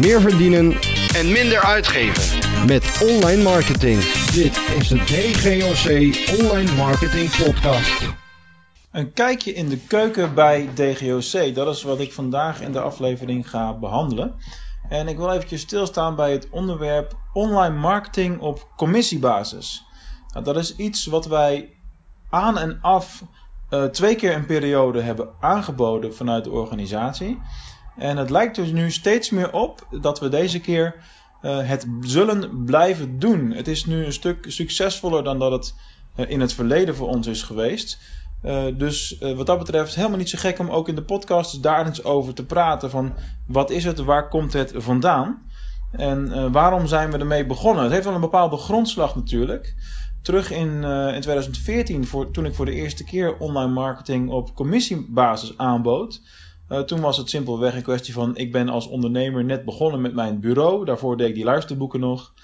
meer verdienen en minder uitgeven. met online marketing. Dit is de DGOC Online Marketing Podcast. Een kijkje in de keuken bij DGOC, dat is wat ik vandaag in de aflevering ga behandelen. En ik wil eventjes stilstaan bij het onderwerp online marketing op commissiebasis. Nou, dat is iets wat wij aan en af uh, twee keer een periode hebben aangeboden vanuit de organisatie. En het lijkt dus nu steeds meer op dat we deze keer uh, het zullen blijven doen. Het is nu een stuk succesvoller dan dat het uh, in het verleden voor ons is geweest. Uh, dus wat dat betreft helemaal niet zo gek om ook in de podcast daar eens over te praten. Van wat is het, waar komt het vandaan? En waarom zijn we ermee begonnen? Het heeft wel een bepaalde grondslag natuurlijk. Terug in, in 2014, voor, toen ik voor de eerste keer online marketing op commissiebasis aanbood. Uh, toen was het simpelweg een kwestie van: ik ben als ondernemer net begonnen met mijn bureau. Daarvoor deed ik die luisterboeken nog.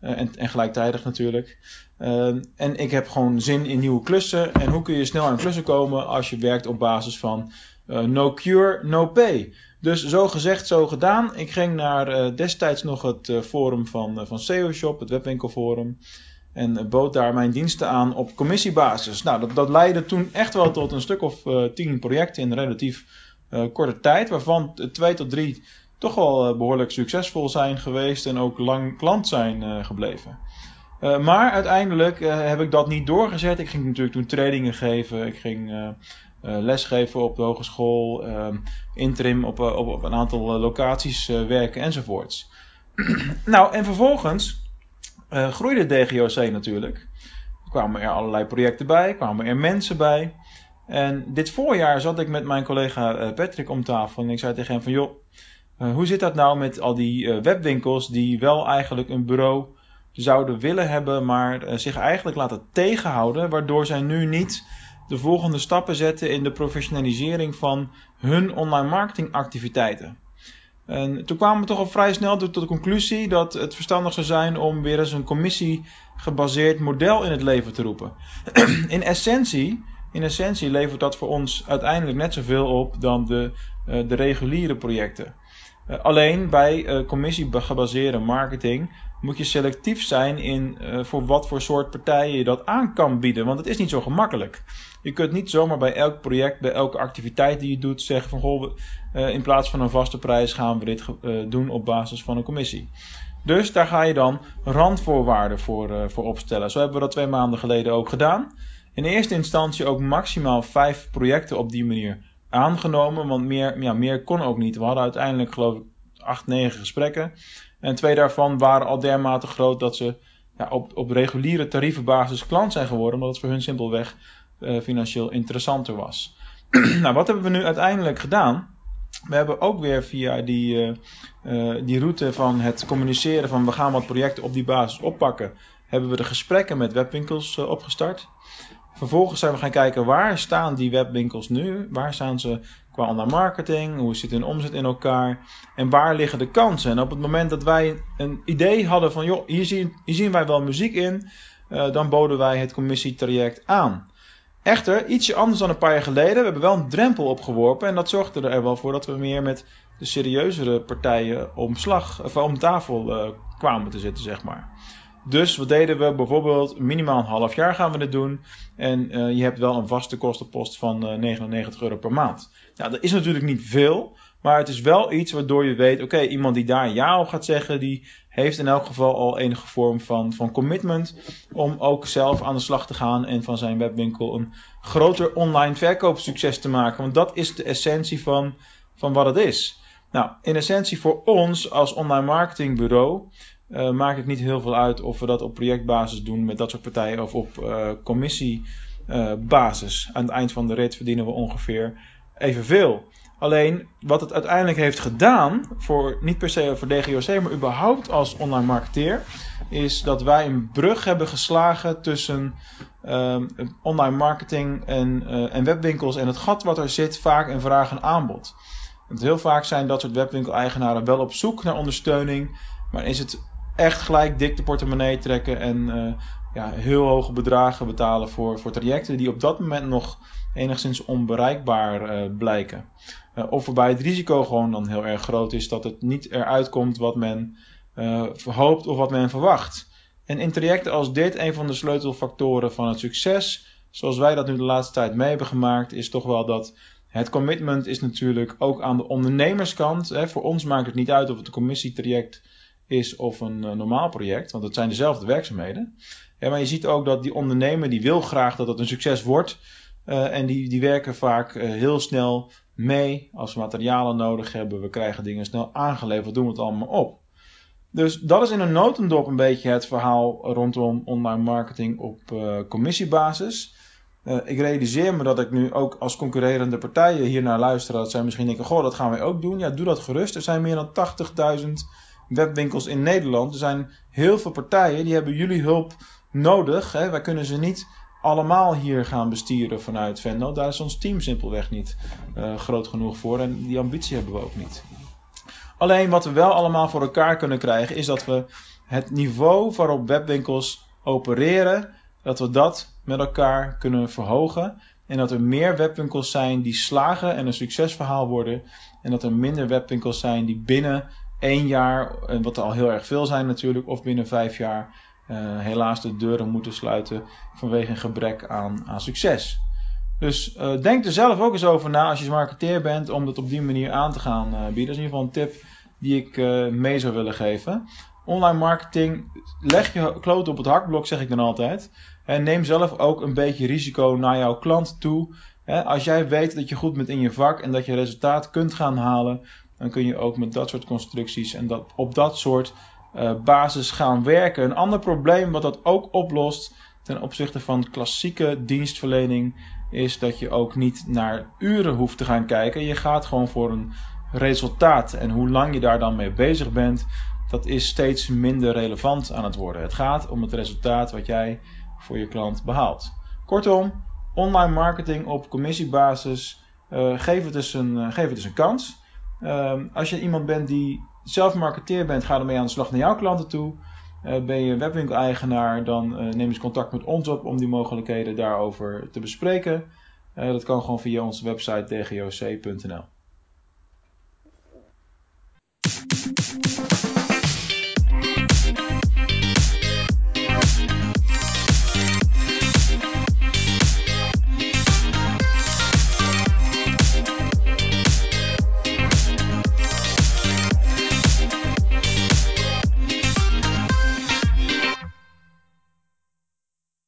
Uh, en, en, gelijktijdig natuurlijk. Uh, en ik heb gewoon zin in nieuwe klussen. En hoe kun je snel aan klussen komen als je werkt op basis van no cure, no pay? Dus zo gezegd, zo gedaan. Ik ging naar destijds nog het forum van, van SEO Shop, het webwinkelforum. En bood daar mijn diensten aan op commissiebasis. Nou, dat, dat leidde toen echt wel tot een stuk of tien projecten in relatief korte tijd, waarvan twee tot drie toch wel uh, behoorlijk succesvol zijn geweest en ook lang klant zijn uh, gebleven. maar uiteindelijk heb ik dat niet doorgezet. Ik ging natuurlijk toen trainingen geven, ik ging lesgeven op de hogeschool, interim op, op, op, een aantal locaties werken enzovoorts. nou, en vervolgens groeide DGOC natuurlijk. Er kwamen er allerlei projecten bij, kwamen er mensen bij. En dit voorjaar zat ik met mijn collega eh, Patrick om tafel en ik zei tegen hem van joh, eh, hoe zit dat nou met al die eh, webwinkels die wel eigenlijk een bureau zouden willen hebben, maar zich eigenlijk laten tegenhouden, waardoor zij nu niet de volgende stappen zetten in de professionalisering van hun online marketingactiviteiten. En toen kwamen we toch al vrij snel tot de conclusie dat het verstandig zou zijn om weer eens een commissie gebaseerd model in het leven te roepen. in essentie in essentie levert dat voor ons uiteindelijk net zoveel op dan de, uh, de reguliere projecten. Uh, alleen bij uh, commissiegebaseerde marketing moet je selectief zijn in voor wat voor soort partijen je dat aan kan bieden. Want het is niet zo gemakkelijk. Je kunt niet zomaar bij elk project, bij elke activiteit die je doet, zeggen van goh, in plaats van een vaste prijs gaan we dit doen op basis van een commissie. Dus daar ga je dan randvoorwaarden voor, voor opstellen. Zo hebben we dat twee maanden geleden ook gedaan in eerste instantie ook maximaal vijf projecten op die manier aangenomen. Want meer, ja, meer kon ook niet. We hadden uiteindelijk geloof ik acht, negen gesprekken. En twee daarvan waren al dermate groot dat ze ja, op, op reguliere tarievenbasis klant zijn geworden. Omdat het voor hun simpelweg uh, financieel interessanter was. nou, wat hebben we nu uiteindelijk gedaan? We hebben ook weer via die, uh, uh, die route van het communiceren van we gaan wat projecten op die basis oppakken, hebben we de gesprekken met webwinkels opgestart. Vervolgens zijn we gaan kijken waar staan die webwinkels nu? Waar staan ze qua online marketing? Hoe zit hun omzet in elkaar? En waar liggen de kansen? En op het moment dat wij een idee hadden van, joh, hier zien, zien wij wel muziek in, uh, dan boden wij het commissietraject aan. Echter, ietsje anders dan een paar jaar geleden. We hebben wel een drempel opgeworpen en dat zorgde er wel voor dat we meer met de serieuzere partijen om, slag, of om tafel uh, kwamen te zitten, zeg maar. Dus wat deden we? Bijvoorbeeld minimaal een half jaar gaan we dit doen. En uh, je hebt wel een vaste kostenpost van uh, 99 euro per maand. Nou, dat is natuurlijk niet veel. Maar het is wel iets waardoor je weet, oké, iemand die daar ja op gaat zeggen, die heeft in elk geval al enige vorm van, van commitment om ook zelf aan de slag te gaan en van zijn webwinkel een groter online verkoopsucces te maken. Want dat is de essentie van, van wat het is. Nou, in essentie voor ons als online marketingbureau uh, maakt het niet heel veel uit of we dat op projectbasis doen met dat soort partijen of op uh, commissiebasis. Aan het eind van de rit verdienen we ongeveer evenveel. Alleen wat het uiteindelijk heeft gedaan, voor, niet per se voor DGOC, maar überhaupt als online marketeer, is dat wij een brug hebben geslagen tussen uh, online marketing en, uh, en webwinkels en het gat wat er zit vaak in vraag en aanbod. Want heel vaak zijn dat soort webwinkel-eigenaren wel op zoek naar ondersteuning, maar is het echt gelijk dik de portemonnee trekken en uh, ja, heel hoge bedragen betalen voor, voor trajecten die op dat moment nog enigszins onbereikbaar uh, blijken. of waarbij het risico gewoon dan heel erg groot is dat het niet eruit komt wat men verhoopt of wat men verwacht. En in trajecten als dit, een van de sleutelfactoren van het succes, zoals wij dat nu de laatste tijd mee hebben gemaakt, is toch wel dat het commitment is natuurlijk ook aan de ondernemerskant. Hè. Voor ons maakt het niet uit of het een commissietraject is of een uh, normaal project, want het zijn dezelfde werkzaamheden. Ja, maar je ziet ook dat die ondernemer die wil graag dat het een succes wordt. Uh, en die, die werken vaak uh, heel snel mee als we materialen nodig hebben. We krijgen dingen snel aangeleverd, doen we het allemaal op. Dus dat is in een notendop een beetje het verhaal rondom online marketing op commissiebasis. Ik realiseer me dat ik nu ook als concurrerende partijen hier naar luister. Dat zij misschien denken: Goh, dat gaan wij ook doen. Ja, doe dat gerust. Er zijn meer dan 80.000 webwinkels in Nederland. Er zijn heel veel partijen die hebben jullie hulp nodig. Hè. Wij kunnen ze niet allemaal hier gaan bestieren vanuit Venlo. Daar is ons team simpelweg niet uh, groot genoeg voor. En die ambitie hebben we ook niet. Alleen wat we wel allemaal voor elkaar kunnen krijgen is dat we het niveau waarop webwinkels opereren, dat we dat met elkaar kunnen verhogen. En dat er meer webwinkels zijn die slagen en een succesverhaal worden. En dat er minder webwinkels zijn die binnen één jaar, wat er al heel erg veel zijn natuurlijk, of binnen vijf jaar uh, helaas de deuren moeten sluiten vanwege een gebrek aan, aan succes. Dus uh, denk er zelf ook eens over na als je marketeer bent om dat op die manier aan te gaan bieden. Dat is in ieder geval een tip die ik mee zou willen geven. Online marketing, leg je kloot op het hakblok zeg ik dan altijd. En neem zelf ook een beetje risico naar jouw klant toe. Als jij weet dat je goed bent in je vak en dat je resultaat kunt gaan halen, dan kun je ook met dat soort constructies en dat, op dat soort uh, basis gaan werken. Een ander probleem wat dat ook oplost ten opzichte van klassieke dienstverlening is dat je ook niet naar uren hoeft te gaan kijken. Je gaat gewoon voor een resultaat. En hoe lang je daar dan mee bezig bent, dat is steeds minder relevant aan het worden. Het gaat om het resultaat wat jij voor je klant behaalt. Kortom, online marketing op commissiebasis, uh, geef, het dus een, uh, geef het dus een kans. Uh, als je iemand bent die zelf marketeer bent, ga ermee aan de slag naar jouw klanten toe. Uh, ben je webwinkel-eigenaar, dan neem eens contact met ons op om die mogelijkheden daarover te bespreken. dat kan gewoon via onze website dgoc.nl.